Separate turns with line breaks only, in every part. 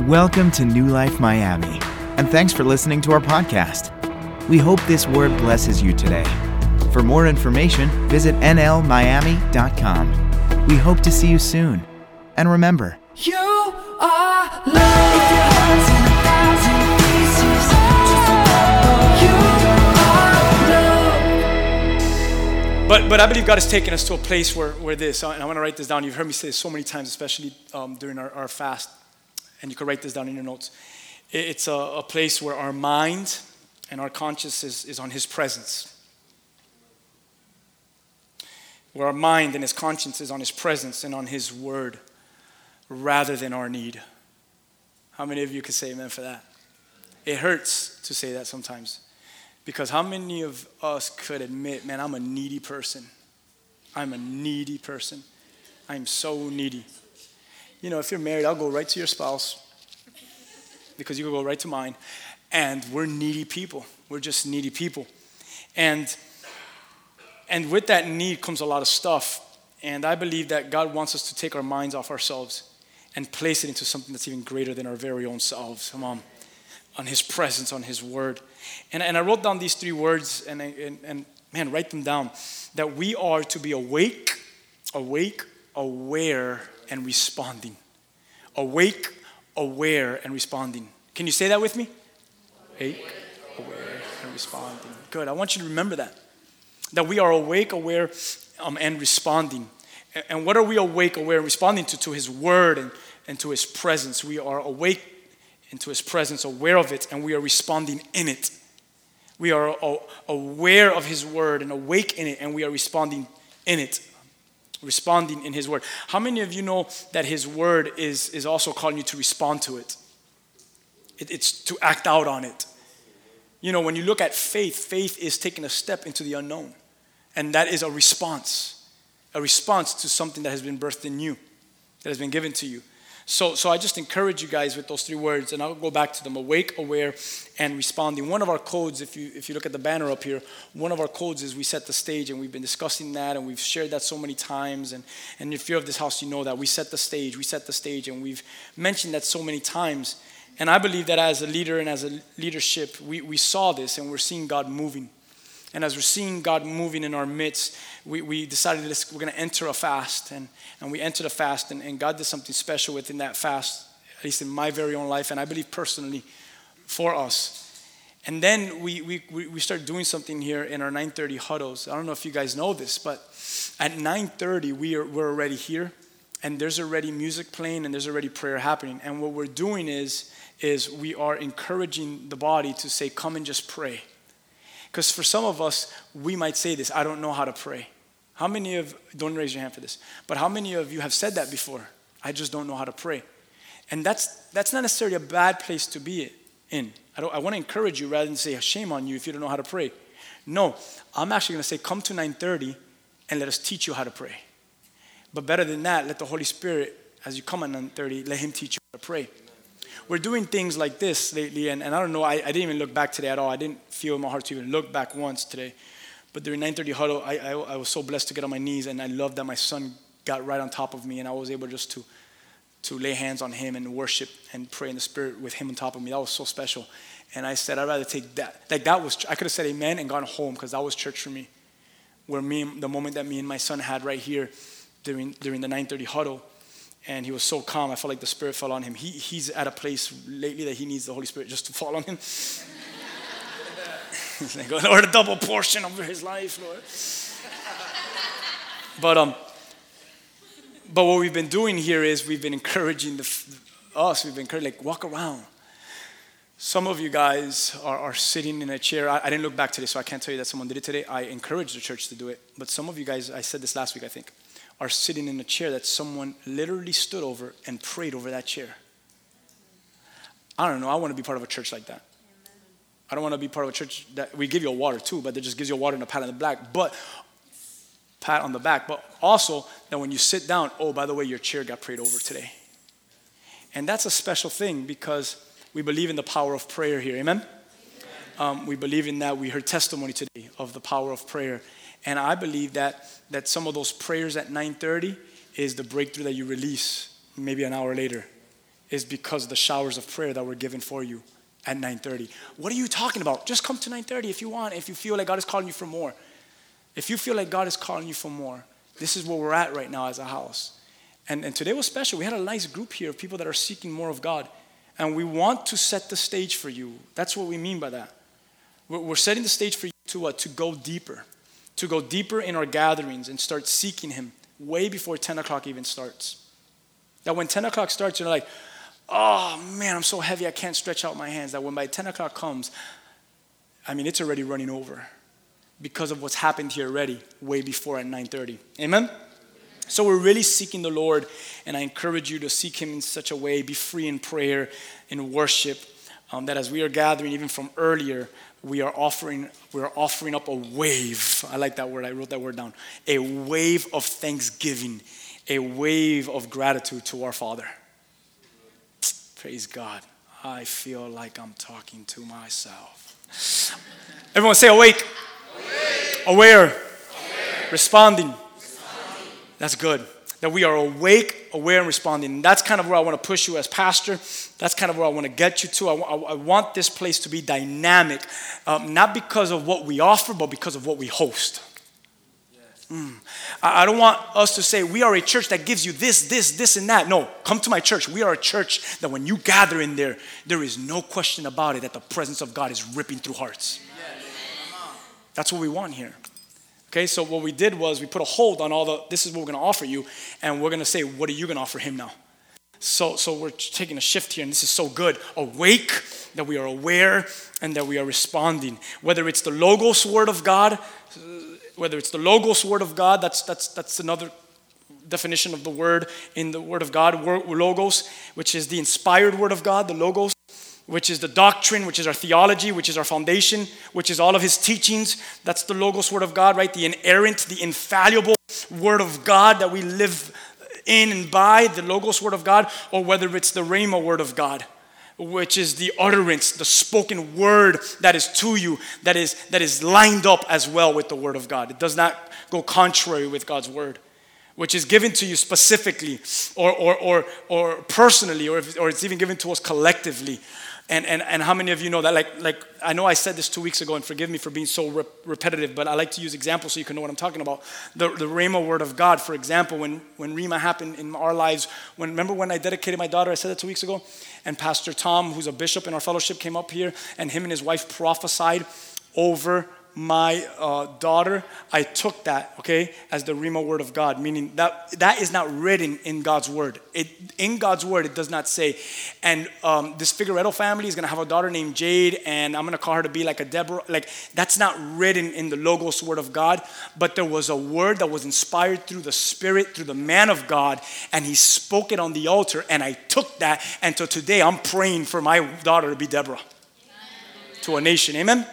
Welcome to New Life Miami, and thanks for listening to our podcast. We hope this word blesses you today. For more information, visit nlmiami.com. We hope to see you soon. And remember,
You are love. If your heart's in a thousand pieces, just remember you are love.
But, but I believe God has taken us to a place where, where this, and I want to write this down. You've heard me say this so many times, especially um, during our, our fast, and you can write this down in your notes. It's a, a place where our mind and our conscience is, is on His presence. Where our mind and His conscience is on His presence and on His word rather than our need. How many of you can say amen for that? It hurts to say that sometimes. Because how many of us could admit, man, I'm a needy person? I'm a needy person. I'm so needy. You know, if you're married, I'll go right to your spouse because you can go right to mine. And we're needy people. We're just needy people. And and with that need comes a lot of stuff. And I believe that God wants us to take our minds off ourselves and place it into something that's even greater than our very own selves. Come on. On His presence, on His word. And, and I wrote down these three words, and, I- and, and man, write them down. That we are to be awake, awake, aware, and responding. Awake, aware, and responding. Can you say that with me? Awake, aware, and responding. Good. I want you to remember that. That we are awake, aware, um, and responding. And what are we awake, aware, and responding to? To His Word and, and to His presence. We are awake into His presence, aware of it, and we are responding in it. We are aware of His Word and awake in it, and we are responding in it. Responding in His Word. How many of you know that His Word is, is also calling you to respond to it? it? It's to act out on it. You know, when you look at faith, faith is taking a step into the unknown. And that is a response, a response to something that has been birthed in you, that has been given to you. So, so I just encourage you guys with those three words, and I'll go back to them awake, aware, and responding. One of our codes, if you, if you look at the banner up here, one of our codes is we set the stage, and we've been discussing that, and we've shared that so many times. And, and if you're of this house, you know that. We set the stage, we set the stage, and we've mentioned that so many times. And I believe that as a leader and as a leadership, we, we saw this, and we're seeing God moving. And as we're seeing God moving in our midst, we, we decided this, we're going to enter a fast. And, and we entered a fast, and, and God did something special within that fast, at least in my very own life, and I believe personally for us. And then we, we, we start doing something here in our 930 huddles. I don't know if you guys know this, but at 930, we are, we're already here, and there's already music playing, and there's already prayer happening. And what we're doing is, is we are encouraging the body to say, come and just pray. Because for some of us, we might say this I don't know how to pray. How many of, don't raise your hand for this, but how many of you have said that before? I just don't know how to pray. And that's, that's not necessarily a bad place to be in. I, I want to encourage you rather than say, shame on you if you don't know how to pray. No, I'm actually going to say, come to 930 and let us teach you how to pray. But better than that, let the Holy Spirit, as you come at 930, let Him teach you how to pray we're doing things like this lately, and, and I don't know, I, I didn't even look back today at all. I didn't feel in my heart to even look back once today. But during 9:30 huddle, I, I, I was so blessed to get on my knees, and I loved that my son got right on top of me, and I was able just to to lay hands on him and worship and pray in the spirit with him on top of me. That was so special. And I said, I'd rather take that. Like that was, I could have said amen and gone home because that was church for me. Where me, the moment that me and my son had right here during during the 9:30 huddle, and he was so calm. I felt like the Spirit fell on him. He, he's at a place lately that he needs the Holy Spirit just to fall on him. like, Lord, a double portion over his life, Lord. but um, but what we've been doing here is we've been encouraging the, us. We've been encouraging, like, walk around. Some of you guys are, are sitting in a chair. I, I didn't look back today, so I can't tell you that someone did it today. I encourage the church to do it. But some of you guys, I said this last week, I think are sitting in a chair that someone literally stood over and prayed over that chair. I don't know. I want to be part of a church like that. I don't want to be part of a church that we give you a water too, but that just gives you a water and a pat on the back. But pat on the back. But also that when you sit down, oh, by the way, your chair got prayed over today. And that's a special thing because we believe in the power of prayer here. Amen. Um, we believe in that. We heard testimony today of the power of prayer. And I believe that, that some of those prayers at 9:30 is the breakthrough that you release maybe an hour later. is because the showers of prayer that were given for you at 9:30. What are you talking about? Just come to 9:30 if you want, if you feel like God is calling you for more. If you feel like God is calling you for more, this is where we're at right now as a house. And, and today was special. We had a nice group here of people that are seeking more of God. And we want to set the stage for you. That's what we mean by that. We're, setting the stage for you to what? To go deeper. To go deeper in our gatherings and start seeking Him way before 10 o'clock even starts. That when 10 o'clock starts, you're like, oh man, I'm so heavy I can't stretch out my hands. That when by 10 o'clock comes, I mean, it's already running over because of what's happened here already way before at 9.30 amen so we're really seeking the lord and i encourage you to seek him in such a way be free in prayer in worship um, that as we are gathering even from earlier we are offering we are offering up a wave i like that word i wrote that word down a wave of thanksgiving a wave of gratitude to our father praise god i feel like i'm talking to myself everyone say awake Aware. Aware. Responding. Responding. That's good. That we are awake, aware, and responding. that's kind of where I want to push you as pastor. That's kind of where I want to get you to. I, I, I want this place to be dynamic, um, not because of what we offer, but because of what we host. Mm. I, I don't want us to say we are a church that gives you this, this, this, and that. No, come to my church. We are a church that when you gather in there, there is no question about it that the presence of God is ripping through hearts. That's what we want here. Okay, so what we did was we put a hold on all the, this is what we're gonna offer you, and we're gonna say, what are you gonna offer him now? So, so we're taking a shift here, and this is so good. Awake, that we are aware, and that we are responding. Whether it's the Logos Word of God, whether it's the Logos Word of God, that's, that's, that's another definition of the word in the Word of God, Logos, which is the inspired Word of God, the Logos which is the doctrine, which is our theology, which is our foundation, which is all of his teachings. That's the Logos Word of God, right? The inerrant, the infallible Word of God that we live in and by, the Logos Word of God, or whether it's the Rhema Word of God, which is the utterance, the spoken word that is to you, that is, that is lined up as well with the Word of God. It does not go contrary with God's Word which is given to you specifically or, or, or, or personally, or, if, or it's even given to us collectively. And, and, and how many of you know that? Like, like, I know I said this two weeks ago, and forgive me for being so rep- repetitive, but I like to use examples so you can know what I'm talking about. The, the Rhema word of God, for example, when, when Rhema happened in our lives, when, remember when I dedicated my daughter, I said that two weeks ago? And Pastor Tom, who's a bishop in our fellowship, came up here, and him and his wife prophesied over my uh, daughter, I took that, okay, as the Rhema word of God, meaning that that is not written in God's word. It, in God's word, it does not say, and um, this Figueredo family is going to have a daughter named Jade, and I'm going to call her to be like a Deborah. Like, that's not written in the Logos word of God, but there was a word that was inspired through the Spirit, through the man of God, and he spoke it on the altar, and I took that, and so today I'm praying for my daughter to be Deborah to a nation. Amen?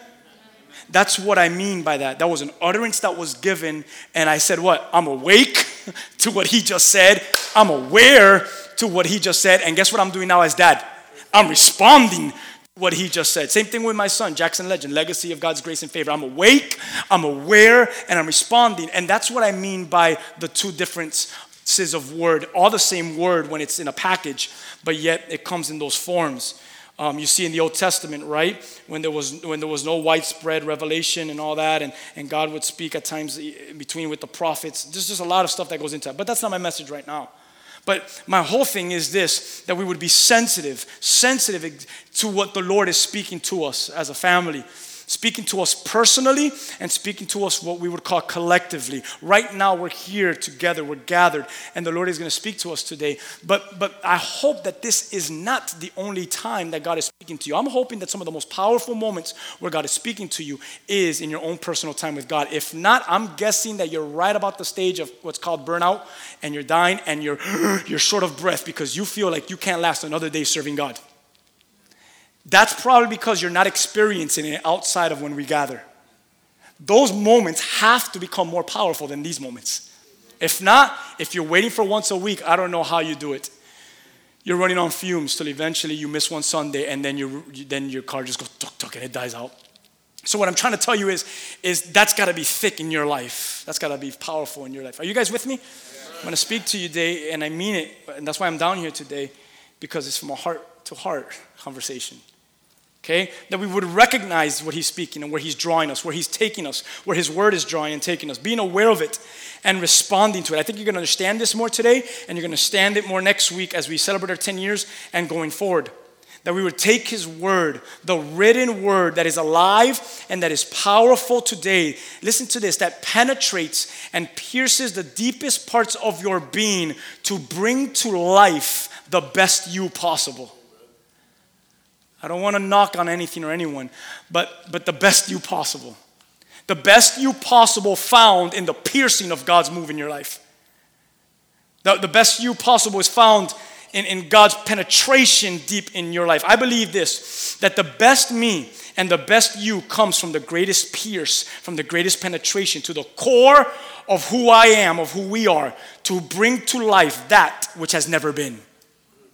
That's what I mean by that. That was an utterance that was given, and I said, What? I'm awake to what he just said. I'm aware to what he just said. And guess what I'm doing now as dad? I'm responding to what he just said. Same thing with my son, Jackson Legend, legacy of God's grace and favor. I'm awake, I'm aware, and I'm responding. And that's what I mean by the two differences of word, all the same word when it's in a package, but yet it comes in those forms. Um, you see in the Old Testament, right? When there was when there was no widespread revelation and all that, and, and God would speak at times in between with the prophets. There's just a lot of stuff that goes into that. But that's not my message right now. But my whole thing is this that we would be sensitive, sensitive to what the Lord is speaking to us as a family speaking to us personally and speaking to us what we would call collectively. Right now, we're here together, we're gathered, and the Lord is going to speak to us today. But, but I hope that this is not the only time that God is speaking to you. I'm hoping that some of the most powerful moments where God is speaking to you is in your own personal time with God. If not, I'm guessing that you're right about the stage of what's called burnout, and you're dying, and you're, you're short of breath because you feel like you can't last another day serving God. That's probably because you're not experiencing it outside of when we gather. Those moments have to become more powerful than these moments. If not, if you're waiting for once a week, I don't know how you do it. You're running on fumes till eventually you miss one Sunday and then, you then your car just goes tuk tuk and it dies out. So what I'm trying to tell you is, is that's got to be thick in your life. That's got to be powerful in your life. Are you guys with me? I'm going to speak to you today, and I mean it, and that's why I'm down here today because it's from a heart to heart conversation. Okay? That we would recognize what he's speaking and where he's drawing us, where he's taking us, where his word is drawing and taking us, being aware of it and responding to it. I think you're going to understand this more today and you're going to stand it more next week as we celebrate our 10 years and going forward. That we would take his word, the written word that is alive and that is powerful today. Listen to this that penetrates and pierces the deepest parts of your being to bring to life the best you possible. I don't want to knock on anything or anyone, but, but the best you possible. The best you possible found in the piercing of God's move in your life. The, the best you possible is found in, in God's penetration deep in your life. I believe this that the best me and the best you comes from the greatest pierce, from the greatest penetration to the core of who I am, of who we are, to bring to life that which has never been.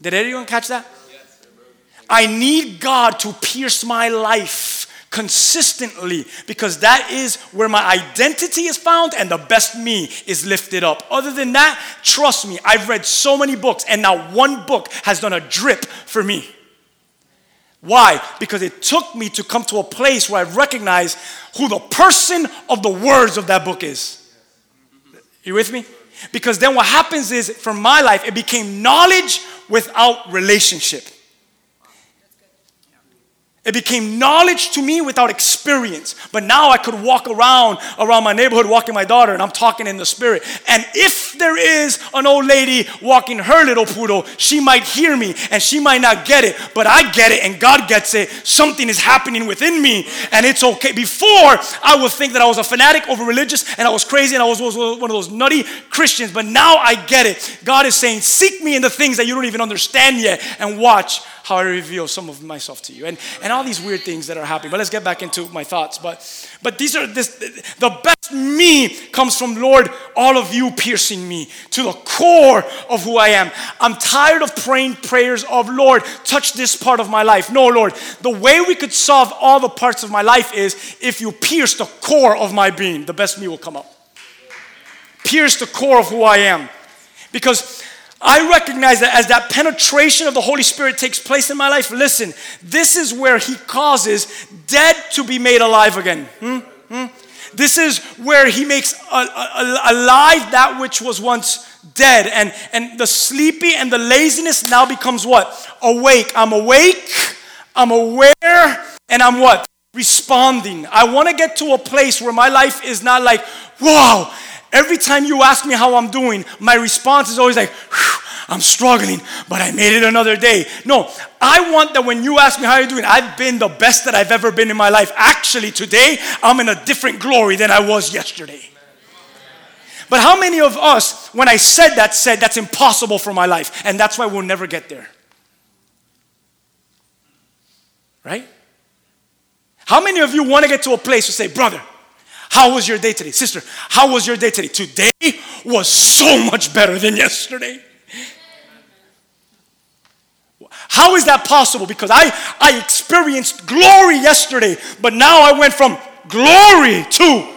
Did anyone catch that? I need God to pierce my life consistently because that is where my identity is found and the best me is lifted up. Other than that, trust me, I've read so many books and not one book has done a drip for me. Why? Because it took me to come to a place where I recognize who the person of the words of that book is. You with me? Because then what happens is, for my life, it became knowledge without relationship. It became knowledge to me without experience. But now I could walk around around my neighborhood walking my daughter and I'm talking in the spirit. And if there is an old lady walking her little poodle, she might hear me and she might not get it, but I get it and God gets it. Something is happening within me and it's okay. Before I would think that I was a fanatic over religious and I was crazy and I was, one of those nutty Christians, but now I get it. God is saying, seek me in the things that you don't even understand yet and watch how I reveal some of myself to you. And, and all these weird things that are happening. But let's get back into my thoughts. But, but these are this, the best me comes from Lord, all of you piercing me to the core of who I am. I'm tired of praying prayers of Lord, touch this part of my life. No, Lord, the way we could solve all the parts of my life is if you pierce the core of my being, the best me will come up. Pierce the core of who I am. Because I recognize that as that penetration of the Holy Spirit takes place in my life, listen, this is where He causes dead to be made alive again. Hmm? Hmm? This is where He makes alive that which was once dead. And, and the sleepy and the laziness now becomes what? Awake. I'm awake, I'm aware, and I'm what? Responding. I want to get to a place where my life is not like, wow Every time you ask me how I'm doing, my response is always like, I'm struggling, but I made it another day. No, I want that when you ask me how you're doing, I've been the best that I've ever been in my life. Actually, today, I'm in a different glory than I was yesterday. But how many of us, when I said that, said that's impossible for my life, and that's why we'll never get there? Right? How many of you want to get to a place to say, brother, how was your day today? Sister, how was your day today? Today was so much better than yesterday. How is that possible? Because I, I experienced glory yesterday, but now I went from glory to.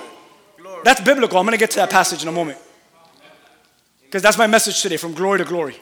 Glory. That's biblical. I'm going to get to that passage in a moment. Because that's my message today from glory to glory.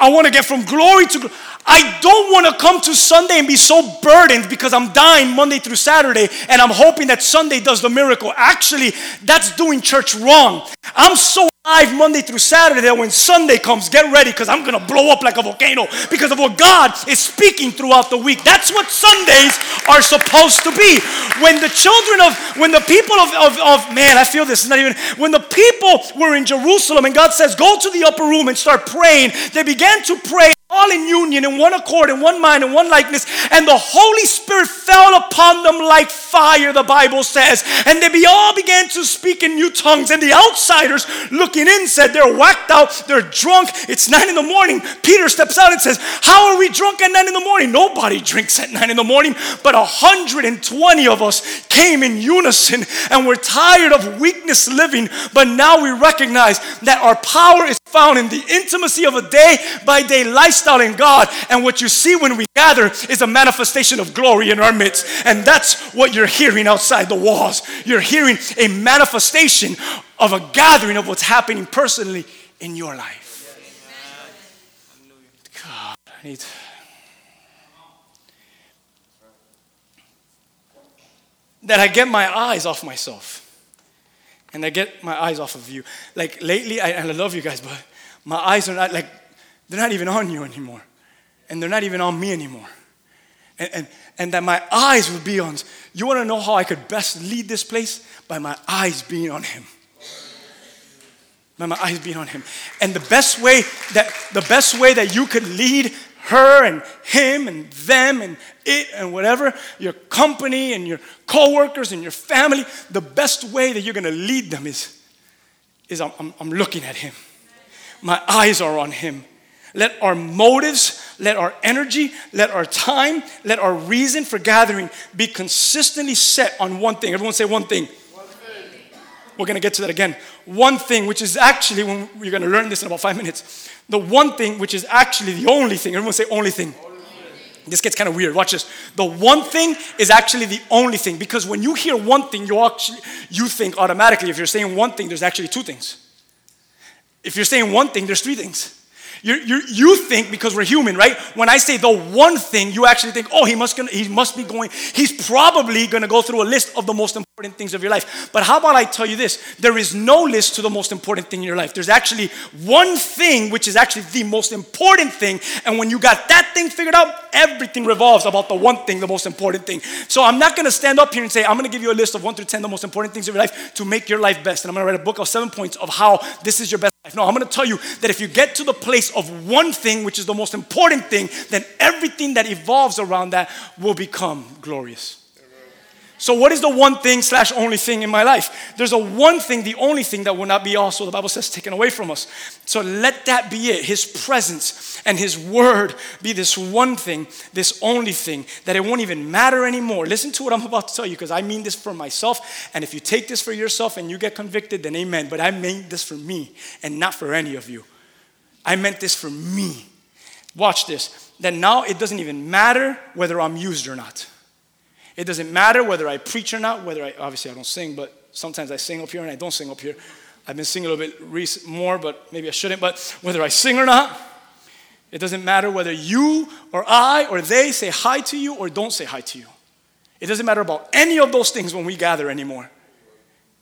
I want to get from glory to glory. I don't want to come to Sunday and be so burdened because I'm dying Monday through Saturday and I'm hoping that Sunday does the miracle. Actually, that's doing church wrong. I'm so Monday through Saturday that when Sunday comes, get ready because I'm going to blow up like a volcano because of what God is speaking throughout the week. That's what Sundays are supposed to be. When the children of, when the people of, of, of man, I feel this is not even, when the people were in Jerusalem and God says, go to the upper room and start praying, they began to pray all in union, in one accord, in one mind, in one likeness, and the Holy Spirit fell upon them like fire, the Bible says. And they all began to speak in new tongues. And the outsiders looking in said, They're whacked out, they're drunk. It's nine in the morning. Peter steps out and says, How are we drunk at nine in the morning? Nobody drinks at nine in the morning, but 120 of us came in unison and we're tired of weakness living, but now we recognize that our power is found in the intimacy of a day by day lifestyle in God. And what you see when we gather is a manifestation of glory in our midst. And that's what you're hearing outside the walls. You're hearing a manifestation of a gathering of what's happening personally in your life. God, I need. That I get my eyes off myself. And I get my eyes off of you. Like lately, I, and I love you guys, but my eyes are not like, they're not even on you anymore. And they're not even on me anymore. And, and, and that my eyes would be on, you wanna know how I could best lead this place? By my eyes being on Him by my eyes being on him. And the best way that the best way that you could lead her and him and them and it and whatever, your company and your coworkers and your family, the best way that you're gonna lead them is, is I'm, I'm, I'm looking at him. My eyes are on him. Let our motives, let our energy, let our time, let our reason for gathering be consistently set on one thing. Everyone say one thing. We're going to get to that again. One thing, which is actually, when we're going to learn this in about five minutes, the one thing, which is actually the only thing. Everyone say only thing. This gets kind of weird. Watch this. The one thing is actually the only thing because when you hear one thing, you actually you think automatically. If you're saying one thing, there's actually two things. If you're saying one thing, there's three things. You, you, you think because we're human, right? When I say the one thing, you actually think, oh, he must, gonna, he must be going, he's probably going to go through a list of the most important things of your life. But how about I tell you this? There is no list to the most important thing in your life. There's actually one thing which is actually the most important thing. And when you got that thing figured out, everything revolves about the one thing, the most important thing. So I'm not going to stand up here and say, I'm going to give you a list of one through 10, the most important things of your life to make your life best. And I'm going to write a book of seven points of how this is your best life. No, I'm going to tell you that if you get to the place of one thing, which is the most important thing, then everything that evolves around that will become glorious. So, what is the one thing slash only thing in my life? There's a one thing, the only thing that will not be also, the Bible says, taken away from us. So, let that be it. His presence and His word be this one thing, this only thing, that it won't even matter anymore. Listen to what I'm about to tell you because I mean this for myself. And if you take this for yourself and you get convicted, then amen. But I mean this for me and not for any of you. I meant this for me. Watch this. That now it doesn't even matter whether I'm used or not. It doesn't matter whether I preach or not, whether I, obviously I don't sing, but sometimes I sing up here and I don't sing up here. I've been singing a little bit more, but maybe I shouldn't. But whether I sing or not, it doesn't matter whether you or I or they say hi to you or don't say hi to you. It doesn't matter about any of those things when we gather anymore.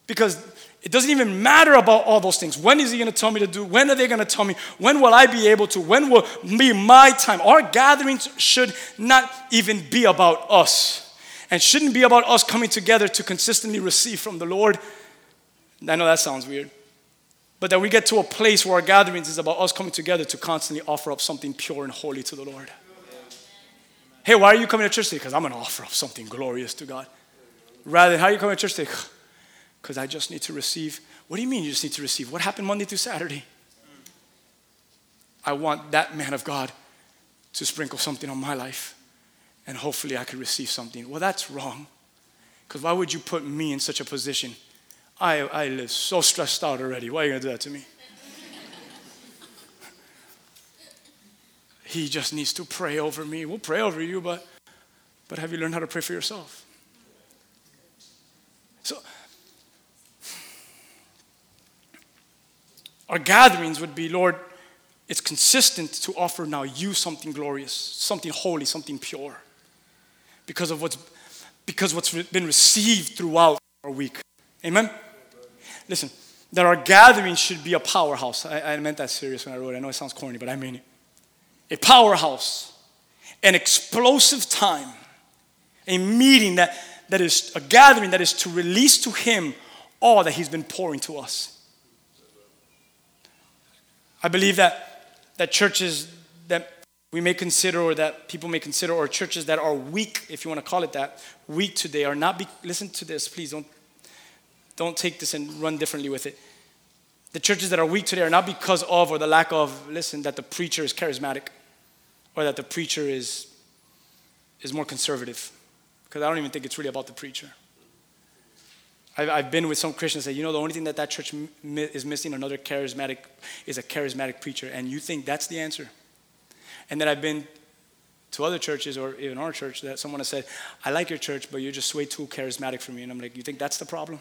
Because it doesn't even matter about all those things. When is he going to tell me to do? When are they going to tell me? When will I be able to? When will be my time? Our gatherings should not even be about us and shouldn't be about us coming together to consistently receive from the Lord. I know that sounds weird. But that we get to a place where our gatherings is about us coming together to constantly offer up something pure and holy to the Lord. Hey, why are you coming to church today? Because I'm going to offer up something glorious to God. Rather than, how are you coming to church today? Because I just need to receive. What do you mean you just need to receive? What happened Monday through Saturday? I want that man of God to sprinkle something on my life and hopefully I could receive something. Well, that's wrong. Because why would you put me in such a position? I, I live so stressed out already. Why are you going to do that to me? he just needs to pray over me. We'll pray over you, but, but have you learned how to pray for yourself? So, our gatherings would be, Lord, it's consistent to offer now you something glorious, something holy, something pure because of what's because what's been received throughout our week. Amen. Listen, that our gathering should be a powerhouse. I, I meant that serious when I wrote it. I know it sounds corny, but I mean it. A powerhouse, an explosive time, a meeting that, that is a gathering that is to release to Him all that He's been pouring to us. I believe that, that churches that we may consider or that people may consider or churches that are weak if you want to call it that weak today are not be, listen to this please don't don't take this and run differently with it the churches that are weak today are not because of or the lack of listen that the preacher is charismatic or that the preacher is is more conservative because i don't even think it's really about the preacher I've, I've been with some Christians that you know, the only thing that that church is missing another charismatic is a charismatic preacher, and you think that's the answer. And then I've been to other churches or even our church that someone has said, I like your church, but you're just way too charismatic for me. And I'm like, you think that's the problem?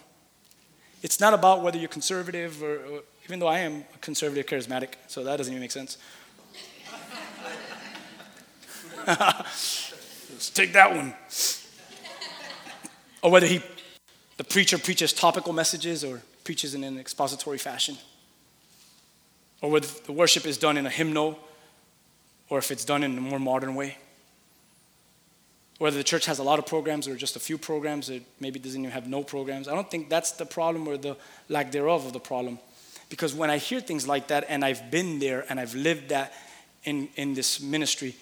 It's not about whether you're conservative or, or even though I am a conservative charismatic, so that doesn't even make sense. Let's take that one. Or whether he, the preacher preaches topical messages or preaches in an expository fashion. Or whether the worship is done in a hymnal or if it's done in a more modern way. Whether the church has a lot of programs or just a few programs, or maybe doesn't even have no programs. I don't think that's the problem or the lack thereof of the problem. Because when I hear things like that and I've been there and I've lived that in, in this ministry,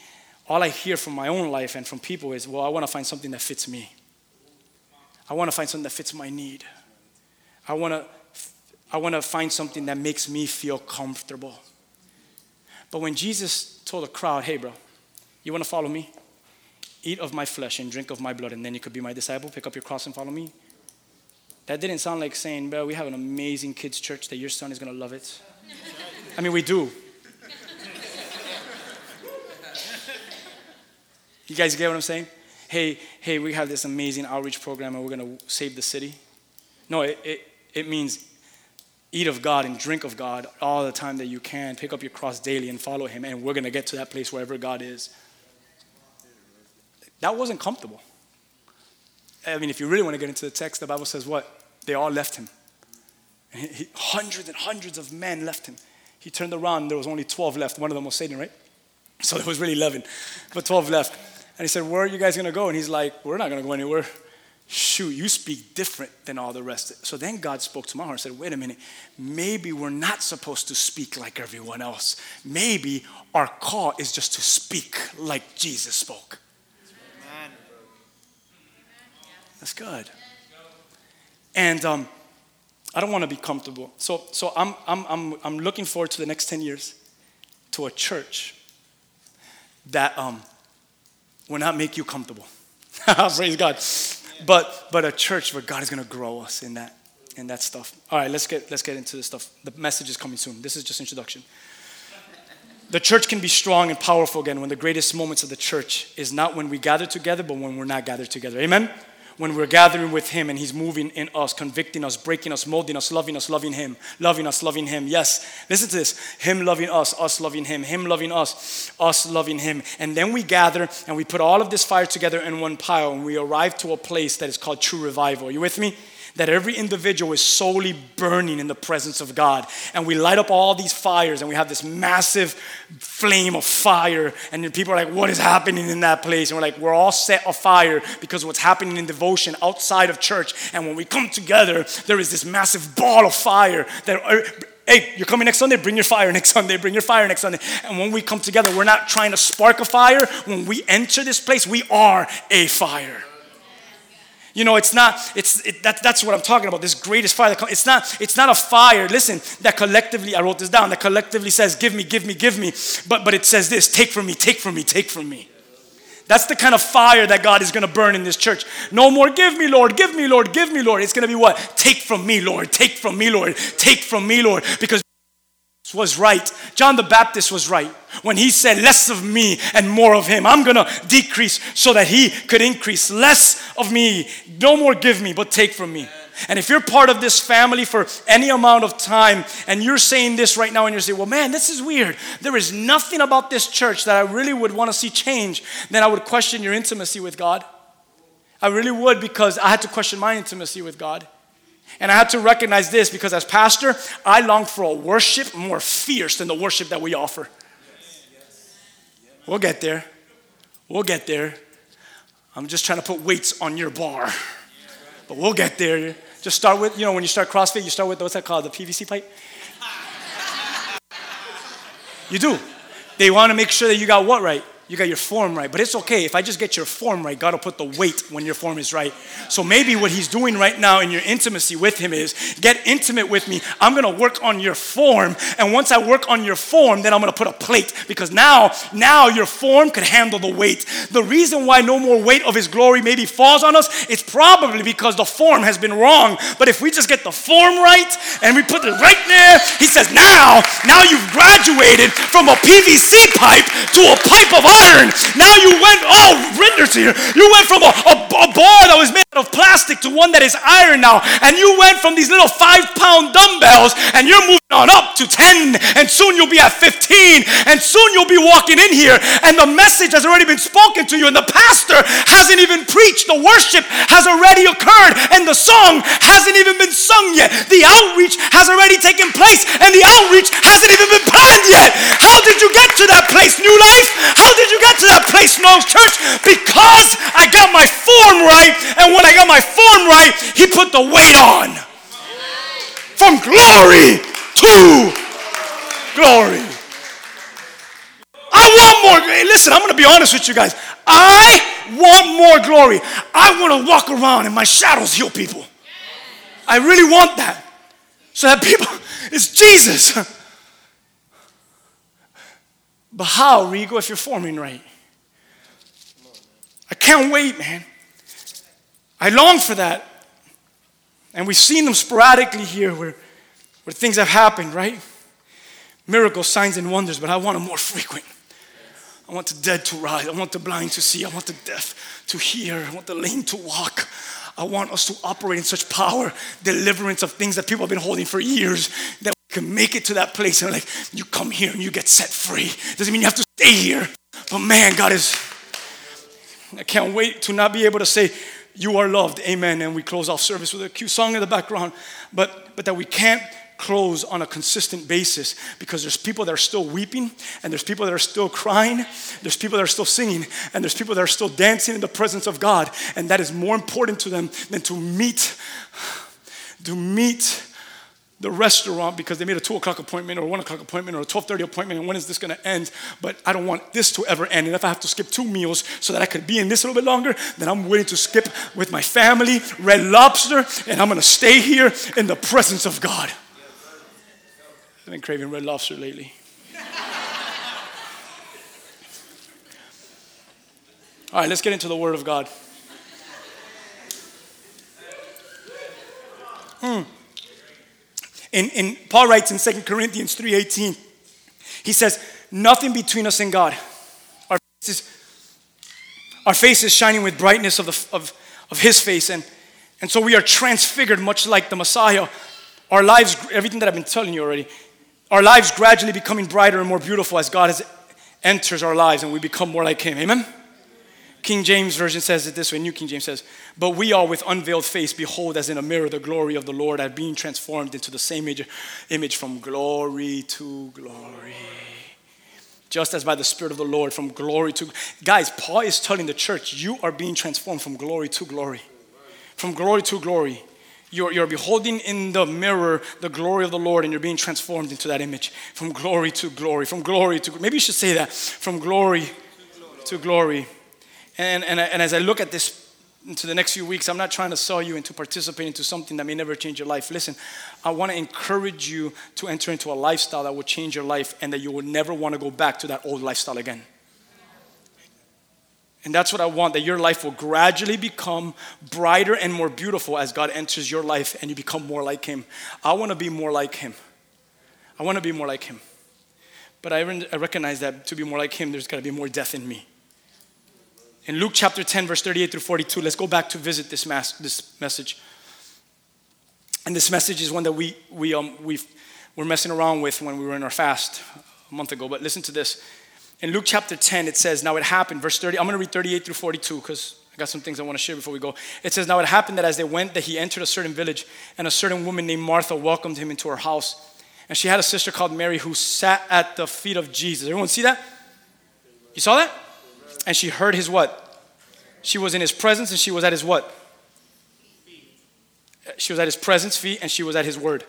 all I hear from my own life and from people is, well, I want to find something that fits me. I want to find something that fits my need. I want to I want to find something that makes me feel comfortable. But when Jesus told the crowd, hey, bro, you want to follow me? Eat of my flesh and drink of my blood, and then you could be my disciple, pick up your cross and follow me. That didn't sound like saying, bro, we have an amazing kids' church that your son is going to love it. I mean, we do. You guys get what I'm saying? Hey, hey, we have this amazing outreach program and we're going to save the city. No, it, it, it means eat of God and drink of God all the time that you can. Pick up your cross daily and follow Him, and we're going to get to that place wherever God is. That wasn't comfortable. I mean, if you really want to get into the text, the Bible says what? They all left Him. He, hundreds and hundreds of men left Him. He turned around, there was only 12 left. One of them was Satan, right? So there was really 11, but 12 left. And he said, Where are you guys going to go? And he's like, We're not going to go anywhere shoot, you speak different than all the rest. So then God spoke to my heart and said, wait a minute, maybe we're not supposed to speak like everyone else. Maybe our call is just to speak like Jesus spoke. That's good. And um, I don't want to be comfortable. So, so I'm, I'm, I'm, I'm looking forward to the next 10 years to a church that um, will not make you comfortable. Praise God but but a church where God is going to grow us in that in that stuff. All right, let's get let's get into this stuff. The message is coming soon. This is just introduction. The church can be strong and powerful again when the greatest moments of the church is not when we gather together, but when we're not gathered together. Amen when we're gathering with Him and He's moving in us, convicting us, breaking us, molding us, loving us, loving Him, loving us, loving Him. Yes, listen to this Him loving us, us loving Him, Him loving us, us loving Him. And then we gather and we put all of this fire together in one pile and we arrive to a place that is called true revival. Are you with me? That every individual is solely burning in the presence of God. And we light up all these fires and we have this massive flame of fire. And people are like, what is happening in that place? And we're like, we're all set afire because what's happening in devotion outside of church. And when we come together, there is this massive ball of fire that uh, Hey, you're coming next Sunday, bring your fire next Sunday, bring your fire next Sunday. And when we come together, we're not trying to spark a fire. When we enter this place, we are a fire. You know, it's not, it's, it, that, that's what I'm talking about, this greatest fire. It's not, it's not a fire, listen, that collectively, I wrote this down, that collectively says, give me, give me, give me. But, but it says this, take from me, take from me, take from me. That's the kind of fire that God is going to burn in this church. No more, give me, Lord, give me, Lord, give me, Lord. It's going to be what? Take from me, Lord, take from me, Lord, take from me, Lord. Because was right. John the Baptist was right when he said, Less of me and more of him. I'm going to decrease so that he could increase. Less of me, no more give me, but take from me. And if you're part of this family for any amount of time and you're saying this right now and you're saying, well, man, this is weird. There is nothing about this church that I really would want to see change, then I would question your intimacy with God. I really would because I had to question my intimacy with God. And I had to recognize this because as pastor, I long for a worship more fierce than the worship that we offer. We'll get there. We'll get there. I'm just trying to put weights on your bar. But we'll get there. Just start with, you know, when you start CrossFit, you start with what's that called? The PVC pipe? You do. They want to make sure that you got what right? You got your form right. But it's okay. If I just get your form right, God will put the weight when your form is right. So maybe what He's doing right now in your intimacy with Him is get intimate with me. I'm going to work on your form. And once I work on your form, then I'm going to put a plate because now, now your form could handle the weight. The reason why no more weight of His glory maybe falls on us, it's probably because the form has been wrong. But if we just get the form right and we put it right there, He says, now, now you've graduated from a PVC pipe to a pipe of iron. Now you went, oh, Rinder's here. You went from a, a, a ball that was made out of plastic to one that is iron now. And you went from these little five pound dumbbells and you're moving on up to 10. And soon you'll be at 15. And soon you'll be walking in here. And the message has already been spoken to you. And the pastor hasn't even preached. The worship has already occurred. And the song hasn't even been sung yet. The outreach has already taken place. And the outreach hasn't even been planned yet. How did you get to that place, New Life? How did you get to that place, Knowles Church? Because I got my form right. And when I got my form right, He put the weight on. From glory to glory. I want more. Hey, listen, I'm going to be honest with you guys. I want more glory. I want to walk around and my shadows heal people. I really want that. So that people, it's Jesus. But how, Rigo, if you're forming right? I can't wait, man. I long for that. And we've seen them sporadically here where, where things have happened, right? Miracles, signs, and wonders, but I want them more frequent. I want the dead to rise. I want the blind to see. I want the deaf to hear. I want the lame to walk. I want us to operate in such power, deliverance of things that people have been holding for years, that can make it to that place and like, you come here and you get set free. Doesn't mean you have to stay here. But man, God is, I can't wait to not be able to say, you are loved, amen. And we close off service with a cute song in the background, but, but that we can't close on a consistent basis because there's people that are still weeping and there's people that are still crying there's people that are still singing and there's people that are still dancing in the presence of god and that is more important to them than to meet to meet the restaurant because they made a 2 o'clock appointment or a 1 o'clock appointment or a 12.30 appointment and when is this going to end but i don't want this to ever end and if i have to skip two meals so that i could be in this a little bit longer then i'm willing to skip with my family red lobster and i'm going to stay here in the presence of god I've been craving red lobster lately. All right, let's get into the Word of God. In, Paul writes in 2 Corinthians 3.18, he says, nothing between us and God. Our faces, our faces shining with brightness of, the, of, of his face. And, and so we are transfigured much like the Messiah. Our lives, everything that I've been telling you already, our lives gradually becoming brighter and more beautiful as God has, enters our lives and we become more like Him. Amen? King James Version says it this way, New King James says, But we all with unveiled face behold as in a mirror the glory of the Lord, are being transformed into the same image, image from glory to glory. Just as by the Spirit of the Lord, from glory to. Guys, Paul is telling the church, you are being transformed from glory to glory. From glory to glory. You're, you're beholding in the mirror the glory of the Lord and you're being transformed into that image from glory to glory, from glory to maybe you should say that from glory to glory. And, and, and as I look at this into the next few weeks, I'm not trying to sell you into participating into something that may never change your life. Listen, I want to encourage you to enter into a lifestyle that will change your life and that you will never want to go back to that old lifestyle again. And that's what I want that your life will gradually become brighter and more beautiful as God enters your life and you become more like Him. I want to be more like Him. I want to be more like Him. But I, I recognize that to be more like Him, there's got to be more death in me. In Luke chapter 10, verse 38 through 42, let's go back to visit this, this message. And this message is one that we, we, um, we were messing around with when we were in our fast a month ago. But listen to this. In Luke chapter 10, it says, Now it happened, verse 30, I'm going to read 38 through 42 because I got some things I want to share before we go. It says, Now it happened that as they went, that he entered a certain village, and a certain woman named Martha welcomed him into her house. And she had a sister called Mary who sat at the feet of Jesus. Everyone see that? You saw that? And she heard his what? She was in his presence and she was at his what? She was at his presence, feet, and she was at his word.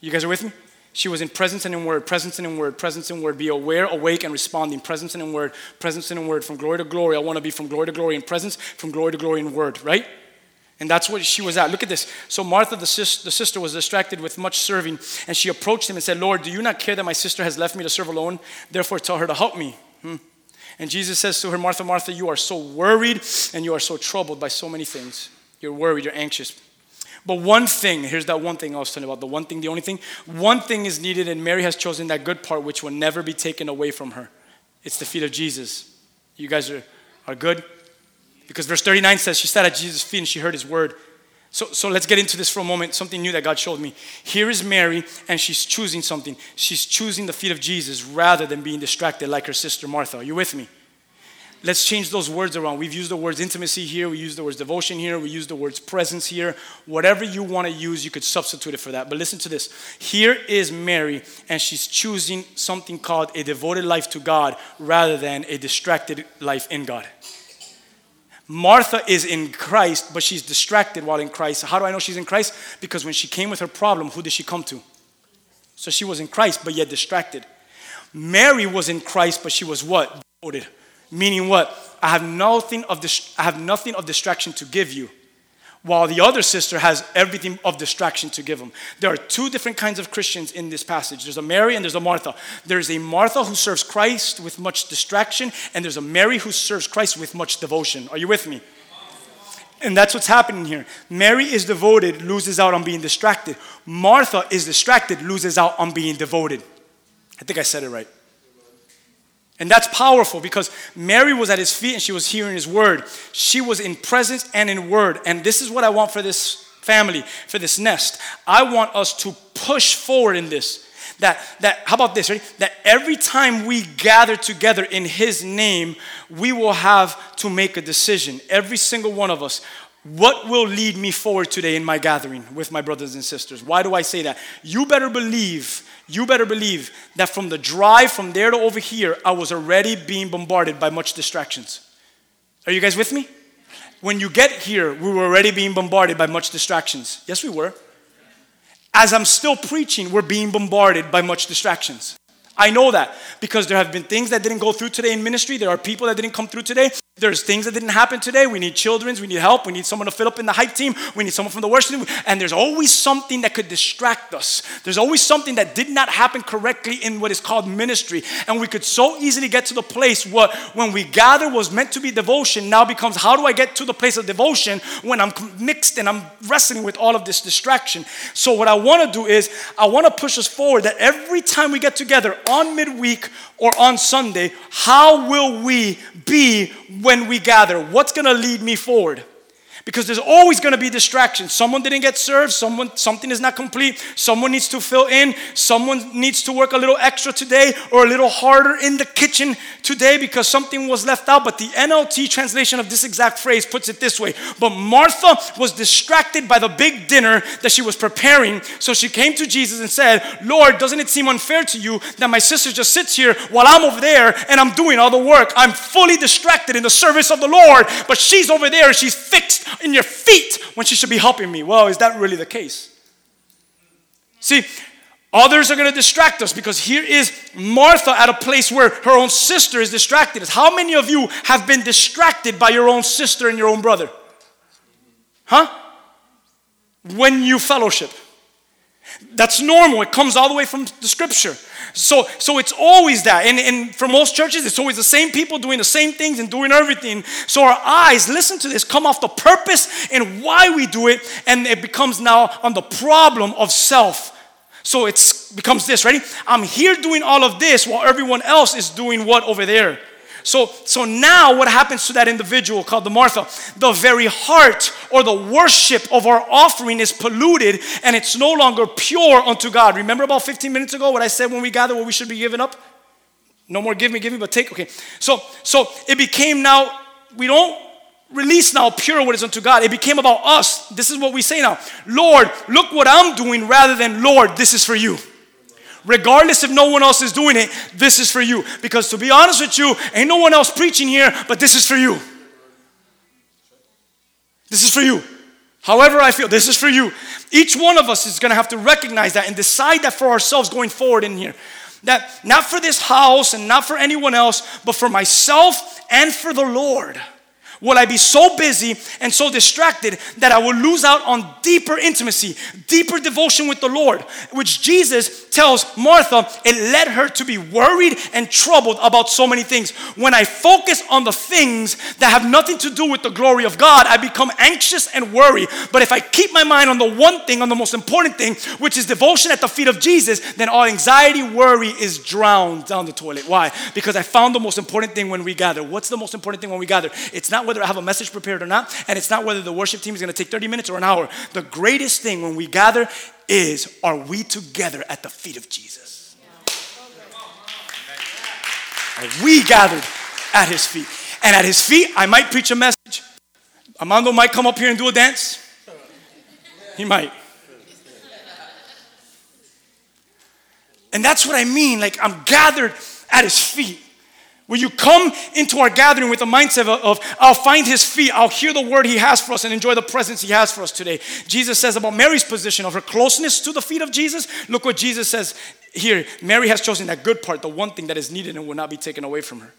You guys are with me? She was in presence and in word, presence and in word, presence and word. Be aware, awake, and responding. Presence and in word, presence and in word. From glory to glory. I want to be from glory to glory in presence, from glory to glory in word, right? And that's what she was at. Look at this. So Martha, the, sis- the sister, was distracted with much serving, and she approached him and said, Lord, do you not care that my sister has left me to serve alone? Therefore, tell her to help me. Hmm. And Jesus says to her, Martha, Martha, you are so worried and you are so troubled by so many things. You're worried, you're anxious. But one thing, here's that one thing I was telling about the one thing, the only thing. One thing is needed, and Mary has chosen that good part which will never be taken away from her. It's the feet of Jesus. You guys are, are good? Because verse 39 says, She sat at Jesus' feet and she heard his word. So, so let's get into this for a moment. Something new that God showed me. Here is Mary, and she's choosing something. She's choosing the feet of Jesus rather than being distracted like her sister Martha. Are you with me? Let's change those words around. We've used the words intimacy here, we use the words devotion here, we use the words presence here. Whatever you want to use, you could substitute it for that. But listen to this. Here is Mary, and she's choosing something called a devoted life to God rather than a distracted life in God. Martha is in Christ, but she's distracted while in Christ. How do I know she's in Christ? Because when she came with her problem, who did she come to? So she was in Christ, but yet distracted. Mary was in Christ, but she was what? Devoted. Meaning what? I have nothing of dis- I have nothing of distraction to give you. While the other sister has everything of distraction to give them. There are two different kinds of Christians in this passage. There's a Mary and there's a Martha. There's a Martha who serves Christ with much distraction, and there's a Mary who serves Christ with much devotion. Are you with me? And that's what's happening here. Mary is devoted, loses out on being distracted. Martha is distracted, loses out on being devoted. I think I said it right. And that's powerful because Mary was at his feet and she was hearing his word. She was in presence and in word. And this is what I want for this family, for this nest. I want us to push forward in this. That, that how about this? That every time we gather together in his name, we will have to make a decision. Every single one of us. What will lead me forward today in my gathering with my brothers and sisters? Why do I say that? You better believe you better believe that from the drive from there to over here, I was already being bombarded by much distractions. Are you guys with me? When you get here, we were already being bombarded by much distractions. Yes, we were. As I'm still preaching, we're being bombarded by much distractions. I know that because there have been things that didn't go through today in ministry. There are people that didn't come through today. There's things that didn't happen today. We need children's, we need help, we need someone to fill up in the hype team, we need someone from the worship team. And there's always something that could distract us. There's always something that did not happen correctly in what is called ministry. And we could so easily get to the place what when we gather was meant to be devotion now becomes how do I get to the place of devotion when I'm mixed and I'm wrestling with all of this distraction. So what I want to do is I want to push us forward that every time we get together on midweek or on Sunday, how will we be when we gather? What's going to lead me forward? Because there's always going to be distractions. Someone didn't get served, someone something is not complete, someone needs to fill in, someone needs to work a little extra today or a little harder in the kitchen today because something was left out. But the NLT translation of this exact phrase puts it this way. But Martha was distracted by the big dinner that she was preparing, so she came to Jesus and said, "Lord, doesn't it seem unfair to you that my sister just sits here while I'm over there and I'm doing all the work? I'm fully distracted in the service of the Lord, but she's over there she's fixed in your feet when she should be helping me. Well, is that really the case? See, others are going to distract us because here is Martha at a place where her own sister is distracted. How many of you have been distracted by your own sister and your own brother? Huh? When you fellowship. That's normal. It comes all the way from the scripture. So, so it's always that. And, and for most churches, it's always the same people doing the same things and doing everything. So our eyes, listen to this, come off the purpose and why we do it, and it becomes now on the problem of self. So it becomes this, ready? I'm here doing all of this while everyone else is doing what over there. So, so now what happens to that individual called the Martha? The very heart or the worship of our offering is polluted and it's no longer pure unto God. Remember about 15 minutes ago what I said when we gather what we should be giving up? No more give me, give me, but take. Okay. So, so it became now, we don't release now pure what is unto God. It became about us. This is what we say now. Lord, look what I'm doing rather than Lord, this is for you regardless if no one else is doing it, this is for you. Because to be honest with you, ain't no one else preaching here, but this is for you. This is for you. However, I feel this is for you. Each one of us is going to have to recognize that and decide that for ourselves going forward in here. That not for this house and not for anyone else, but for myself and for the Lord. Will I be so busy and so distracted that I will lose out on deeper intimacy, deeper devotion with the Lord, which Jesus tells Martha, it led her to be worried and troubled about so many things. When I focus on the things that have nothing to do with the glory of God, I become anxious and worry. But if I keep my mind on the one thing, on the most important thing, which is devotion at the feet of Jesus, then all anxiety, worry is drowned down the toilet. Why? Because I found the most important thing when we gather. What's the most important thing when we gather? It's not whether I have a message prepared or not, and it's not whether the worship team is going to take 30 minutes or an hour. The greatest thing when we gather is are we together at the feet of Jesus? Are we gathered at his feet? And at his feet, I might preach a message. Amando might come up here and do a dance. He might. And that's what I mean. Like, I'm gathered at his feet. Will you come into our gathering with a mindset of, I'll find his feet, I'll hear the word he has for us, and enjoy the presence he has for us today? Jesus says about Mary's position of her closeness to the feet of Jesus. Look what Jesus says here. Mary has chosen that good part, the one thing that is needed and will not be taken away from her.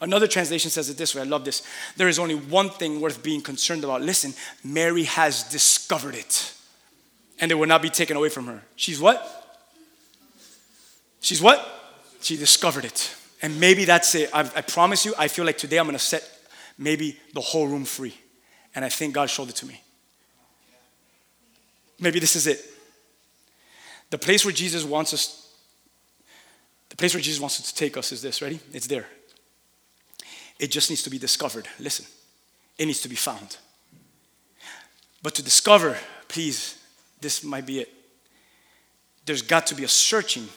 Another translation says it this way I love this. There is only one thing worth being concerned about. Listen, Mary has discovered it, and it will not be taken away from her. She's what? She's what? She discovered it. And maybe that's it. I, I promise you, I feel like today I'm going to set maybe the whole room free. And I think God showed it to me. Maybe this is it. The place where Jesus wants us, the place where Jesus wants us to take us is this. Ready? It's there. It just needs to be discovered. Listen, it needs to be found. But to discover, please, this might be it. There's got to be a searching